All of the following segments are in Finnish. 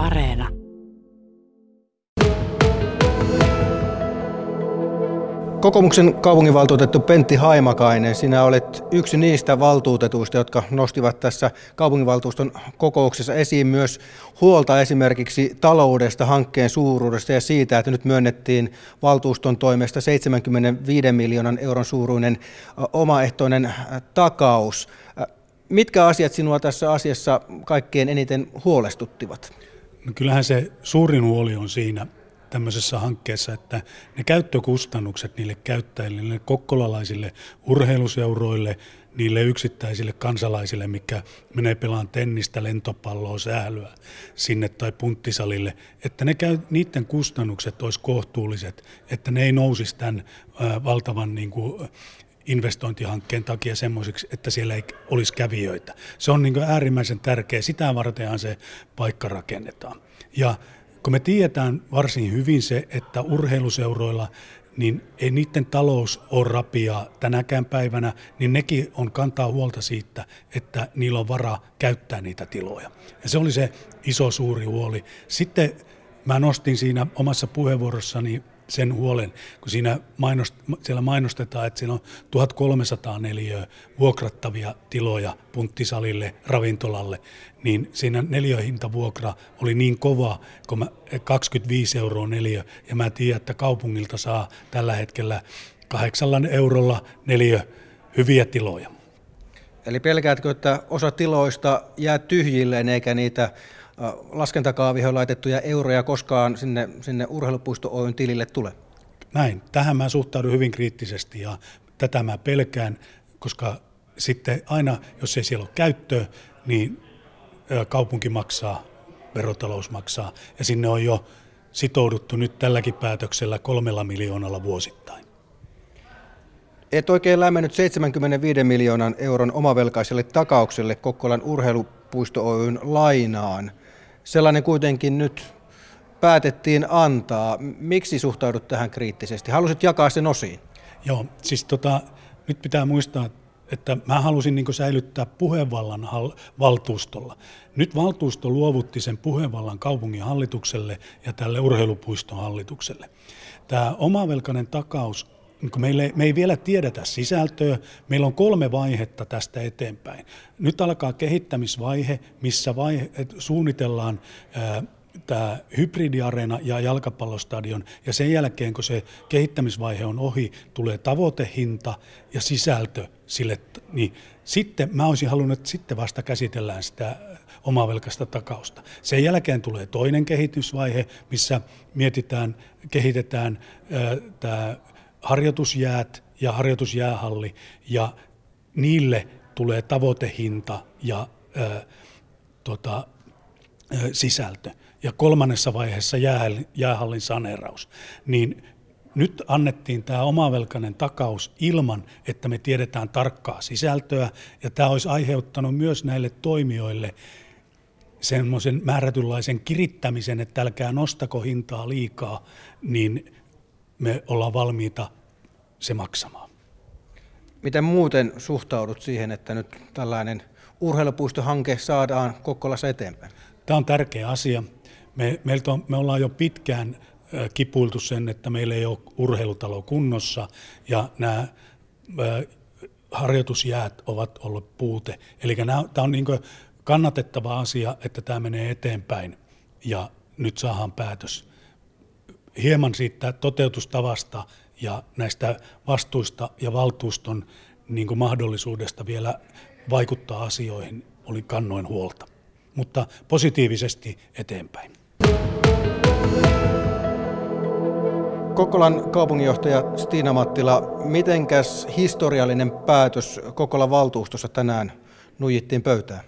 Areena. Kokoomuksen kaupunginvaltuutettu Pentti Haimakainen, sinä olet yksi niistä valtuutetuista, jotka nostivat tässä kaupunginvaltuuston kokouksessa esiin myös huolta esimerkiksi taloudesta, hankkeen suuruudesta ja siitä, että nyt myönnettiin valtuuston toimesta 75 miljoonan euron suuruinen omaehtoinen takaus. Mitkä asiat sinua tässä asiassa kaikkein eniten huolestuttivat? No kyllähän se suurin huoli on siinä tämmöisessä hankkeessa, että ne käyttökustannukset niille käyttäjille, niille kokkolalaisille urheiluseuroille, niille yksittäisille kansalaisille, mikä menee pelaan tennistä, lentopalloa, sählyä sinne tai punttisalille, että ne käy, niiden kustannukset olisi kohtuulliset, että ne ei nousisi tämän valtavan niin kuin, investointihankkeen takia semmoiseksi, että siellä ei olisi kävijöitä. Se on niin äärimmäisen tärkeä. Sitä vartenhan se paikka rakennetaan. Ja kun me tiedetään varsin hyvin se, että urheiluseuroilla niin ei niiden talous ole rapia tänäkään päivänä, niin nekin on kantaa huolta siitä, että niillä on varaa käyttää niitä tiloja. Ja se oli se iso suuri huoli. Sitten mä nostin siinä omassa puheenvuorossani sen huolen, kun siinä mainost, siellä mainostetaan, että siinä on 1300 neliöä vuokrattavia tiloja punttisalille, ravintolalle, niin siinä neliöhintavuokra oli niin kova, kun mä, 25 euroa neliö, ja mä tiedän, että kaupungilta saa tällä hetkellä kahdeksalla eurolla neliö hyviä tiloja. Eli pelkäätkö, että osa tiloista jää tyhjilleen eikä niitä laskentakaavioon laitettuja euroja koskaan sinne, sinne urheilupuisto Oyn tilille tule? Näin. Tähän mä suhtaudun hyvin kriittisesti ja tätä mä pelkään, koska sitten aina, jos ei siellä ole käyttöä, niin kaupunki maksaa, verotalous maksaa ja sinne on jo sitouduttu nyt tälläkin päätöksellä kolmella miljoonalla vuosittain. Et oikein lämmennyt 75 miljoonan euron omavelkaiselle takaukselle Kokkolan urheilupuisto Oyn lainaan sellainen kuitenkin nyt päätettiin antaa. Miksi suhtaudut tähän kriittisesti? Halusit jakaa sen osiin? Joo, siis tota, nyt pitää muistaa, että mä halusin niin säilyttää puheenvallan valtuustolla. Nyt valtuusto luovutti sen puheenvallan kaupungin hallitukselle ja tälle urheilupuiston hallitukselle. Tämä omavelkainen takaus niin meille, me ei vielä tiedetä sisältöä. Meillä on kolme vaihetta tästä eteenpäin. Nyt alkaa kehittämisvaihe, missä vaihe, suunnitellaan ää, tämä hybridiareena ja jalkapallostadion, ja sen jälkeen, kun se kehittämisvaihe on ohi, tulee tavoitehinta ja sisältö sille, niin sitten mä olisin halunnut, että sitten vasta käsitellään sitä omavelkaista takausta. Sen jälkeen tulee toinen kehitysvaihe, missä mietitään, kehitetään tämä harjoitusjäät ja harjoitusjäähalli ja niille tulee tavoitehinta ja ää, tota, ää, sisältö. Ja kolmannessa vaiheessa jää, jäähallin saneeraus. Niin nyt annettiin tämä omavelkainen takaus ilman, että me tiedetään tarkkaa sisältöä, ja tämä olisi aiheuttanut myös näille toimijoille semmoisen määrätynlaisen kirittämisen, että älkää nostako hintaa liikaa, niin me ollaan valmiita se maksamaan. Miten muuten suhtaudut siihen, että nyt tällainen urheilupuistohanke saadaan Kokkolassa eteenpäin? Tämä on tärkeä asia. Me, meiltä on, me ollaan jo pitkään kipuiltu sen, että meillä ei ole urheilutalo kunnossa ja nämä harjoitusjäät ovat olleet puute. Eli tämä on niin kannatettava asia, että tämä menee eteenpäin ja nyt saadaan päätös hieman siitä toteutustavasta ja näistä vastuista ja valtuuston niin kuin mahdollisuudesta vielä vaikuttaa asioihin oli kannoin huolta, mutta positiivisesti eteenpäin. Kokkolan kaupunginjohtaja Stiina Mattila, mitenkäs historiallinen päätös Kokkolan valtuustossa tänään nujittiin pöytään?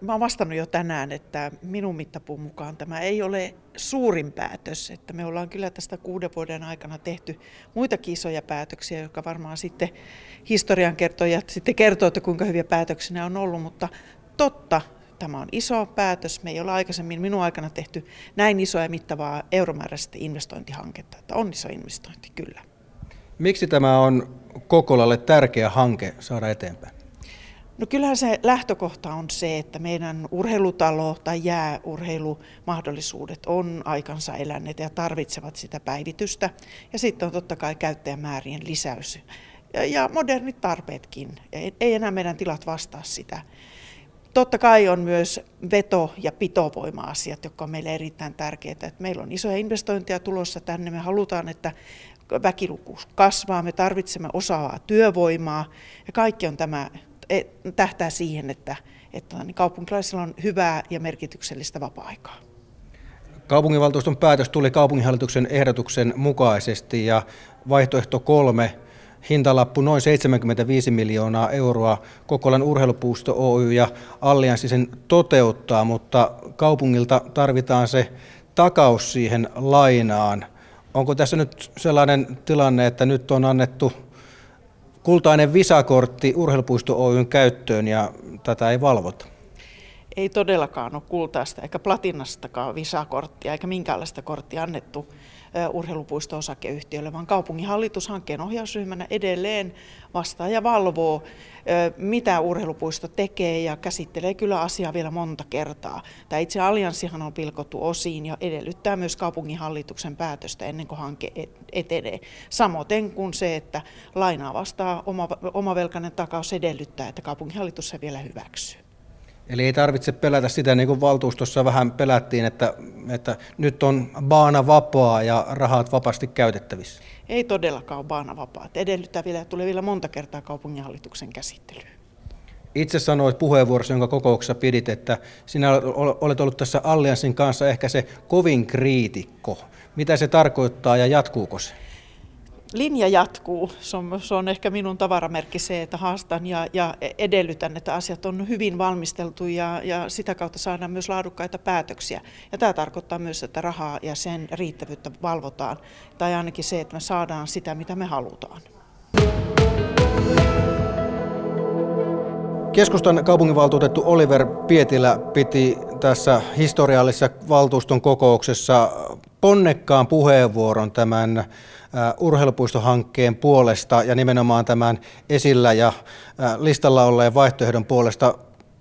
Mä oon vastannut jo tänään, että minun mittapuun mukaan tämä ei ole suurin päätös. Että me ollaan kyllä tästä kuuden vuoden aikana tehty muita isoja päätöksiä, jotka varmaan sitten historiankertojat sitten kertoo, että kuinka hyviä päätöksiä on ollut. Mutta totta, tämä on iso päätös. Me ei ole aikaisemmin minun aikana tehty näin isoa ja mittavaa euromääräistä investointihanketta. Että on iso investointi, kyllä. Miksi tämä on Kokolalle tärkeä hanke saada eteenpäin? No kyllähän se lähtökohta on se, että meidän urheilutalo tai jääurheilumahdollisuudet on aikansa eläneet ja tarvitsevat sitä päivitystä. Ja sitten on totta kai käyttäjämäärien lisäys ja, modernit tarpeetkin. Ei enää meidän tilat vastaa sitä. Totta kai on myös veto- ja pitovoima-asiat, jotka on meille erittäin tärkeitä. Että meillä on isoja investointeja tulossa tänne. Me halutaan, että väkiluku kasvaa, me tarvitsemme osaavaa työvoimaa ja kaikki on tämä tähtää siihen, että, että niin kaupunkilaisilla on hyvää ja merkityksellistä vapaa-aikaa. Kaupunginvaltuuston päätös tuli kaupunginhallituksen ehdotuksen mukaisesti ja vaihtoehto kolme hintalappu noin 75 miljoonaa euroa. Kokkolan urheilupuisto Oy ja Allianssi sen toteuttaa, mutta kaupungilta tarvitaan se takaus siihen lainaan. Onko tässä nyt sellainen tilanne, että nyt on annettu kultainen visakortti urheilupuisto Oyn käyttöön ja tätä ei valvota? Ei todellakaan ole kultaista eikä platinastakaan visakorttia eikä minkäänlaista korttia annettu urheilupuisto-osakeyhtiölle, vaan kaupunginhallitus hankkeen ohjausryhmänä edelleen vastaa ja valvoo, mitä urheilupuisto tekee ja käsittelee kyllä asiaa vielä monta kertaa. Tämä itse allianssihan on pilkottu osiin ja edellyttää myös kaupunginhallituksen päätöstä ennen kuin hanke etenee. Samoin kuin se, että lainaa vastaa oma, omavelkainen takaus edellyttää, että kaupunginhallitus se vielä hyväksyy. Eli ei tarvitse pelätä sitä, niin kuin valtuustossa vähän pelättiin, että, että nyt on baana vapaa ja rahat vapaasti käytettävissä. Ei todellakaan ole baana vapaa. Edellyttää vielä, tulee vielä monta kertaa kaupunginhallituksen käsittelyyn. Itse sanoit puheenvuorossa, jonka kokouksessa pidit, että sinä olet ollut tässä Allianssin kanssa ehkä se kovin kriitikko. Mitä se tarkoittaa ja jatkuuko se? Linja jatkuu. Se on, se on ehkä minun tavaramerkki se, että haastan ja, ja edellytän, että asiat on hyvin valmisteltu ja, ja sitä kautta saadaan myös laadukkaita päätöksiä. Ja tämä tarkoittaa myös, että rahaa ja sen riittävyyttä valvotaan. Tai ainakin se, että me saadaan sitä, mitä me halutaan. Keskustan kaupunginvaltuutettu Oliver Pietilä piti tässä historiallisessa valtuuston kokouksessa ponnekkaan puheenvuoron tämän urheilupuistohankkeen puolesta ja nimenomaan tämän esillä ja listalla olleen vaihtoehdon puolesta.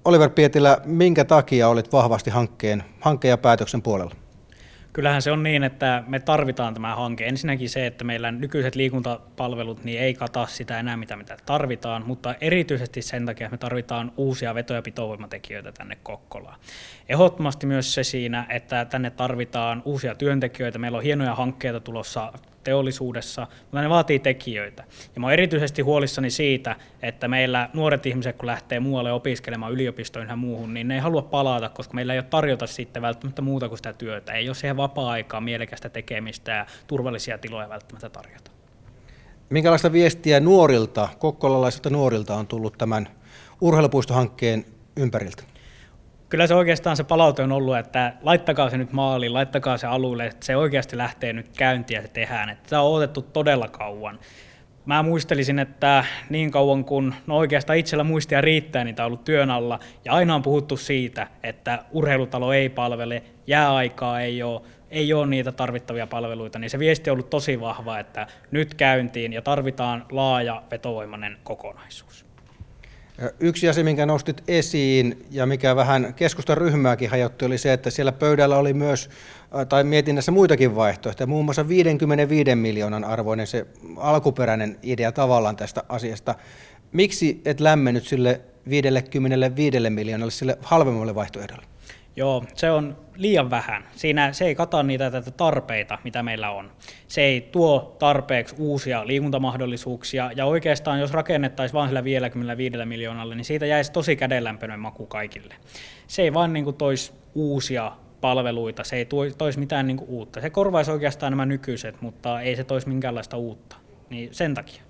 Oliver Pietilä, minkä takia olit vahvasti hankkeen, hankkeen ja päätöksen puolella? Kyllähän se on niin, että me tarvitaan tämä hanke. Ensinnäkin se, että meillä nykyiset liikuntapalvelut niin ei kata sitä enää, mitä, mitä tarvitaan, mutta erityisesti sen takia, että me tarvitaan uusia veto- ja pitovoimatekijöitä tänne Kokkolaan. Ehdottomasti myös se siinä, että tänne tarvitaan uusia työntekijöitä. Meillä on hienoja hankkeita tulossa teollisuudessa, mutta ne vaatii tekijöitä. Ja mä olen erityisesti huolissani siitä, että meillä nuoret ihmiset, kun lähtee muualle opiskelemaan yliopistoihin ja muuhun, niin ne ei halua palata, koska meillä ei ole tarjota sitten välttämättä muuta kuin sitä työtä. Ei ole siihen vapaa-aikaa, mielekästä tekemistä ja turvallisia tiloja välttämättä tarjota. Minkälaista viestiä nuorilta, kokkolalaisilta nuorilta on tullut tämän urheilupuistohankkeen ympäriltä? Kyllä se oikeastaan se palaute on ollut, että laittakaa se nyt maaliin, laittakaa se alulle, että se oikeasti lähtee nyt käyntiin ja se tehdään. Että tämä on odotettu todella kauan. Mä muistelisin, että niin kauan kun no oikeastaan itsellä muistia riittää, niin tämä on ollut työn alla. Ja aina on puhuttu siitä, että urheilutalo ei palvele, jääaikaa ei ole, ei ole niitä tarvittavia palveluita, niin se viesti on ollut tosi vahva, että nyt käyntiin ja tarvitaan laaja vetovoimainen kokonaisuus. Yksi asia, minkä nostit esiin ja mikä vähän keskustan ryhmääkin hajotti, oli se, että siellä pöydällä oli myös, tai mietinnässä muitakin vaihtoehtoja, muun muassa 55 miljoonan arvoinen se alkuperäinen idea tavallaan tästä asiasta. Miksi et lämmennyt sille 55 miljoonalle, sille halvemmalle vaihtoehdolle? Joo, se on liian vähän. Siinä se ei kata niitä tätä tarpeita, mitä meillä on. Se ei tuo tarpeeksi uusia liikuntamahdollisuuksia, ja oikeastaan jos rakennettaisiin vain sillä 55 miljoonalle, niin siitä jäisi tosi kädenlämpöinen maku kaikille. Se ei vaan niin kuin toisi uusia palveluita, se ei toisi mitään niin kuin uutta. Se korvaisi oikeastaan nämä nykyiset, mutta ei se toisi minkäänlaista uutta. Niin sen takia.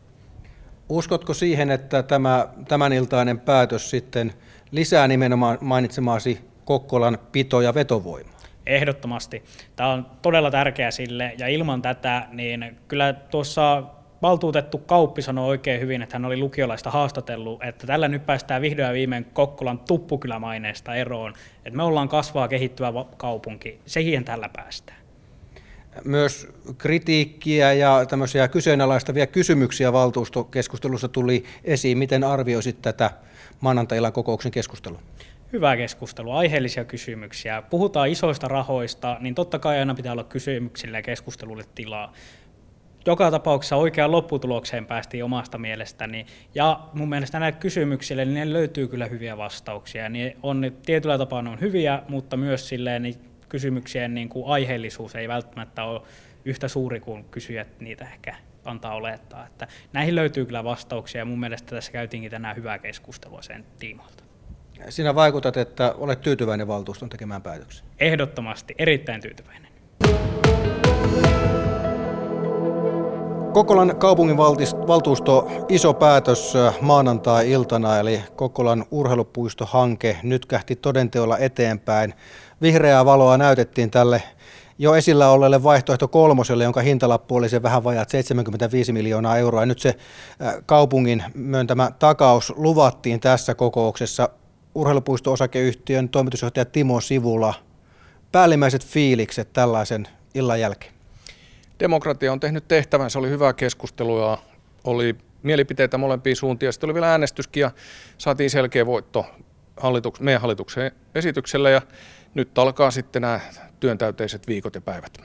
Uskotko siihen, että tämä tämän iltainen päätös sitten lisää nimenomaan mainitsemaasi Kokkolan pito- ja vetovoima? Ehdottomasti. Tämä on todella tärkeä sille, ja ilman tätä, niin kyllä tuossa valtuutettu Kauppi sanoi oikein hyvin, että hän oli lukiolaista haastatellut, että tällä nyt päästään vihdoin ja viimein Kokkolan tuppukylämaineesta eroon, että me ollaan kasvaa kehittyvä kaupunki, siihen tällä päästään. Myös kritiikkiä ja tämmöisiä kyseenalaistavia kysymyksiä valtuustokeskustelussa tuli esiin. Miten arvioisit tätä maanantai kokouksen keskustelua? Hyvä keskustelu, aiheellisia kysymyksiä. Puhutaan isoista rahoista, niin totta kai aina pitää olla kysymyksille ja keskustelulle tilaa joka tapauksessa oikeaan lopputulokseen päästiin omasta mielestäni. Ja mun mielestä näille kysymyksille niin ne löytyy kyllä hyviä vastauksia. Niin on, tietyllä tapaa ne on hyviä, mutta myös silleen, niin kysymyksien niin kuin aiheellisuus ei välttämättä ole yhtä suuri kuin kysyjät niitä ehkä antaa olettaa. Että näihin löytyy kyllä vastauksia ja mun mielestä tässä käytiinkin tänään hyvää keskustelua sen tiimoilta. Sinä vaikutat, että olet tyytyväinen valtuuston tekemään päätöksen. Ehdottomasti, erittäin tyytyväinen. Kokolan kaupungin valtuusto iso päätös maanantai-iltana, eli Kokolan urheilupuistohanke nyt kähti todenteolla eteenpäin. Vihreää valoa näytettiin tälle jo esillä olleelle vaihtoehto kolmoselle, jonka hintalappu oli se vähän vajaat 75 miljoonaa euroa. Ja nyt se kaupungin myöntämä takaus luvattiin tässä kokouksessa urheilupuisto-osakeyhtiön toimitusjohtaja Timo Sivula. Päällimmäiset fiilikset tällaisen illan jälkeen? Demokratia on tehnyt tehtävän, se oli hyvää keskustelua, oli mielipiteitä molempiin suuntiin sitten oli vielä äänestyskin ja saatiin selkeä voitto hallituks- meidän hallituksen esityksellä ja nyt alkaa sitten nämä työntäyteiset viikot ja päivät.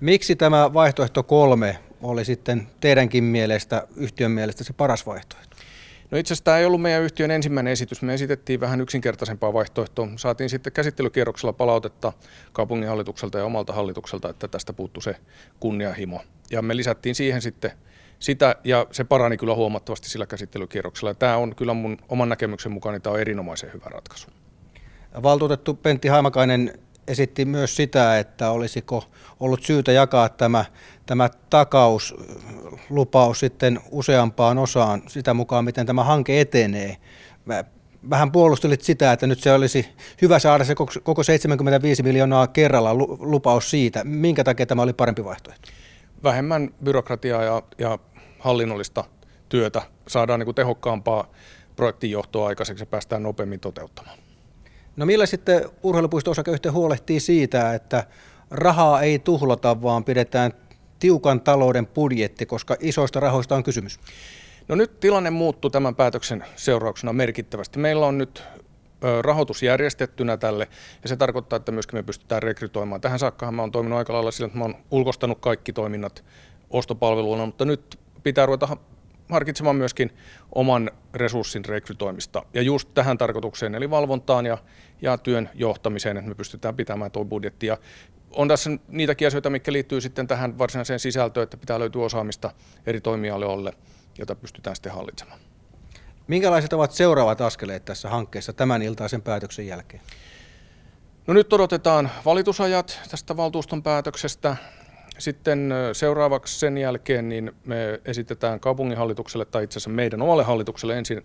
Miksi tämä vaihtoehto kolme oli sitten teidänkin mielestä, yhtiön mielestä se paras vaihtoehto? No itse asiassa tämä ei ollut meidän yhtiön ensimmäinen esitys. Me esitettiin vähän yksinkertaisempaa vaihtoehtoa. Saatiin sitten käsittelykierroksella palautetta kaupunginhallitukselta ja omalta hallitukselta, että tästä puuttu se kunnianhimo. Ja me lisättiin siihen sitten sitä, ja se parani kyllä huomattavasti sillä käsittelykierroksella. Tämä on kyllä mun oman näkemyksen mukaan, niin tämä on erinomaisen hyvä ratkaisu. Valtuutettu Pentti Haimakainen esitti myös sitä, että olisiko ollut syytä jakaa tämä, tämä takauslupaus sitten useampaan osaan sitä mukaan, miten tämä hanke etenee. Vähän puolustelit sitä, että nyt se olisi hyvä saada se koko 75 miljoonaa kerralla lupaus siitä. Minkä takia tämä oli parempi vaihtoehto? Vähemmän byrokratiaa ja, ja hallinnollista työtä. Saadaan niin kuin tehokkaampaa projektinjohtoa aikaiseksi ja päästään nopeammin toteuttamaan. No millä sitten urheilupuisto-osakeyhtiö huolehtii siitä, että rahaa ei tuhlata, vaan pidetään tiukan talouden budjetti, koska isoista rahoista on kysymys? No nyt tilanne muuttuu tämän päätöksen seurauksena merkittävästi. Meillä on nyt rahoitus järjestettynä tälle, ja se tarkoittaa, että myöskin me pystytään rekrytoimaan. Tähän saakka mä oon toiminut aika lailla sillä, että mä oon ulkostanut kaikki toiminnat ostopalveluina, mutta nyt pitää ruveta harkitsemaan myöskin oman resurssin rekrytoimista. Ja just tähän tarkoitukseen, eli valvontaan ja, ja työn johtamiseen, että me pystytään pitämään tuo budjetti. Ja on tässä niitäkin asioita, mikä liittyy sitten tähän varsinaiseen sisältöön, että pitää löytyä osaamista eri toimialoille, jota pystytään sitten hallitsemaan. Minkälaiset ovat seuraavat askeleet tässä hankkeessa tämän iltaisen päätöksen jälkeen? No nyt odotetaan valitusajat tästä valtuuston päätöksestä. Sitten seuraavaksi sen jälkeen niin me esitetään kaupunginhallitukselle tai itse asiassa meidän omalle hallitukselle ensin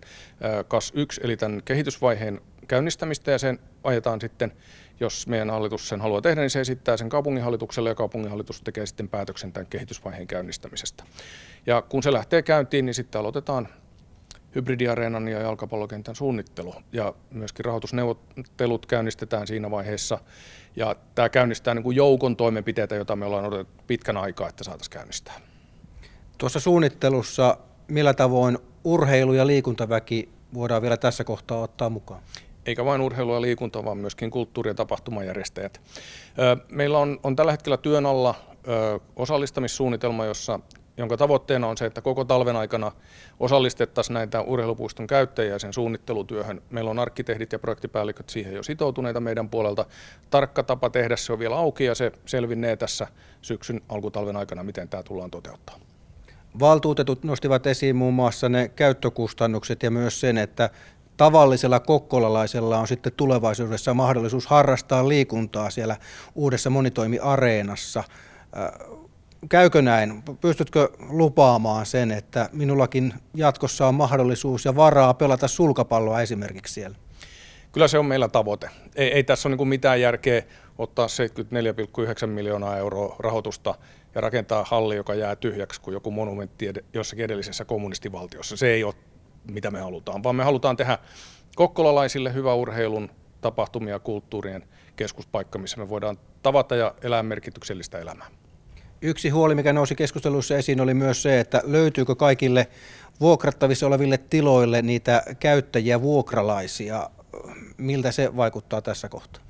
KAS 1 eli tämän kehitysvaiheen käynnistämistä ja sen ajetaan sitten, jos meidän hallitus sen haluaa tehdä, niin se esittää sen kaupunginhallitukselle ja kaupunginhallitus tekee sitten päätöksen tämän kehitysvaiheen käynnistämisestä. Ja kun se lähtee käyntiin, niin sitten aloitetaan hybridiareenan ja jalkapallokentän suunnittelu ja myöskin rahoitusneuvottelut käynnistetään siinä vaiheessa. Ja tämä käynnistää niin kuin joukon toimenpiteitä, joita me ollaan odotettu pitkän aikaa, että saataisiin käynnistää. Tuossa suunnittelussa millä tavoin urheilu- ja liikuntaväki voidaan vielä tässä kohtaa ottaa mukaan? Eikä vain urheilu ja liikunta, vaan myöskin kulttuuri- ja tapahtumajärjestäjät. Meillä on, on tällä hetkellä työn alla osallistumissuunnitelma, jossa jonka tavoitteena on se, että koko talven aikana osallistettaisiin näitä urheilupuiston käyttäjiä sen suunnittelutyöhön. Meillä on arkkitehdit ja projektipäälliköt siihen jo sitoutuneita meidän puolelta. Tarkka tapa tehdä se on vielä auki ja se selvinnee tässä syksyn alkutalven aikana, miten tämä tullaan toteuttaa. Valtuutetut nostivat esiin muun muassa ne käyttökustannukset ja myös sen, että tavallisella kokkolalaisella on sitten tulevaisuudessa mahdollisuus harrastaa liikuntaa siellä uudessa monitoimiareenassa käykö näin? Pystytkö lupaamaan sen, että minullakin jatkossa on mahdollisuus ja varaa pelata sulkapalloa esimerkiksi siellä? Kyllä se on meillä tavoite. Ei, ei tässä ole niin mitään järkeä ottaa 74,9 miljoonaa euroa rahoitusta ja rakentaa halli, joka jää tyhjäksi kuin joku monumentti jossakin edellisessä kommunistivaltiossa. Se ei ole mitä me halutaan, vaan me halutaan tehdä kokkolalaisille hyvä urheilun tapahtumia kulttuurien keskuspaikka, missä me voidaan tavata ja elää merkityksellistä elämää. Yksi huoli, mikä nousi keskustelussa esiin, oli myös se, että löytyykö kaikille vuokrattavissa oleville tiloille niitä käyttäjiä vuokralaisia. Miltä se vaikuttaa tässä kohtaa?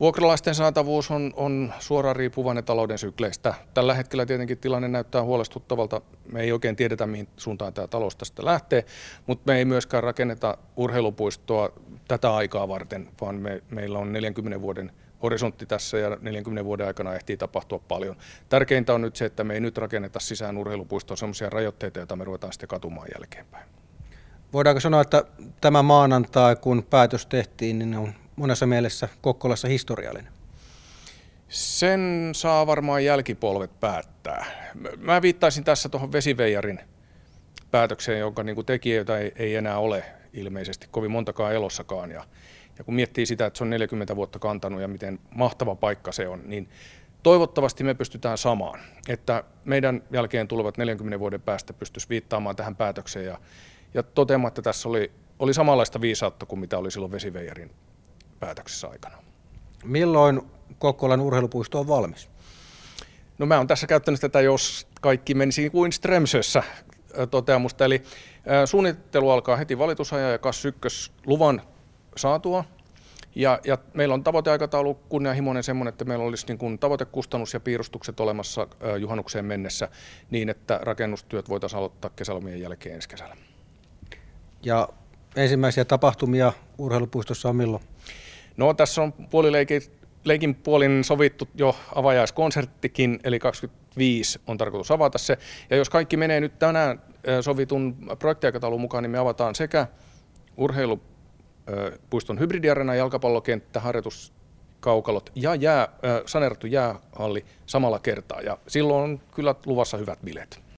Vuokralaisten saatavuus on, on suoraan riippuvainen talouden sykleistä. Tällä hetkellä tietenkin tilanne näyttää huolestuttavalta. Me ei oikein tiedetä, mihin suuntaan tämä talous tästä lähtee, mutta me ei myöskään rakenneta urheilupuistoa tätä aikaa varten, vaan me, meillä on 40 vuoden horisontti tässä ja 40 vuoden aikana ehtii tapahtua paljon. Tärkeintä on nyt se, että me ei nyt rakenneta sisään urheilupuistoon sellaisia rajoitteita, joita me ruvetaan sitten katumaan jälkeenpäin. Voidaanko sanoa, että tämä maanantai, kun päätös tehtiin, niin on monessa mielessä Kokkolassa historiallinen? Sen saa varmaan jälkipolvet päättää. Mä viittaisin tässä tuohon vesiveijarin päätökseen, jonka niin tekijöitä ei, ei enää ole ilmeisesti kovin montakaan elossakaan. Ja, ja kun miettii sitä, että se on 40 vuotta kantanut ja miten mahtava paikka se on, niin toivottavasti me pystytään samaan, että meidän jälkeen tulevat 40 vuoden päästä pystyisi viittaamaan tähän päätökseen ja, ja toteamaan, että tässä oli, oli samanlaista viisautta kuin mitä oli silloin Vesiveijarin päätöksessä aikana. Milloin Kokkolan urheilupuisto on valmis? No mä oon tässä käyttänyt tätä, jos kaikki menisi kuin Strömsössä toteamusta. Eli suunnittelu alkaa heti valitusajan ja KAS 1 luvan saatua. Ja, ja meillä on tavoiteaikataulu kunnianhimoinen semmoinen, että meillä olisi niin kuin tavoitekustannus ja piirustukset olemassa juhannukseen mennessä niin, että rakennustyöt voitaisiin aloittaa kesälomien jälkeen ensi kesällä. Ja ensimmäisiä tapahtumia urheilupuistossa on milloin? No tässä on puolileikin leikin puolin sovittu jo avajaiskonserttikin, eli 25 on tarkoitus avata se. Ja jos kaikki menee nyt tänään sovitun projektiaikataulun mukaan, niin me avataan sekä urheilupuiston hybridiarena, jalkapallokenttä, harjoituskaukalot ja jää, saneerattu jäähalli samalla kertaa. Ja silloin on kyllä luvassa hyvät bileet.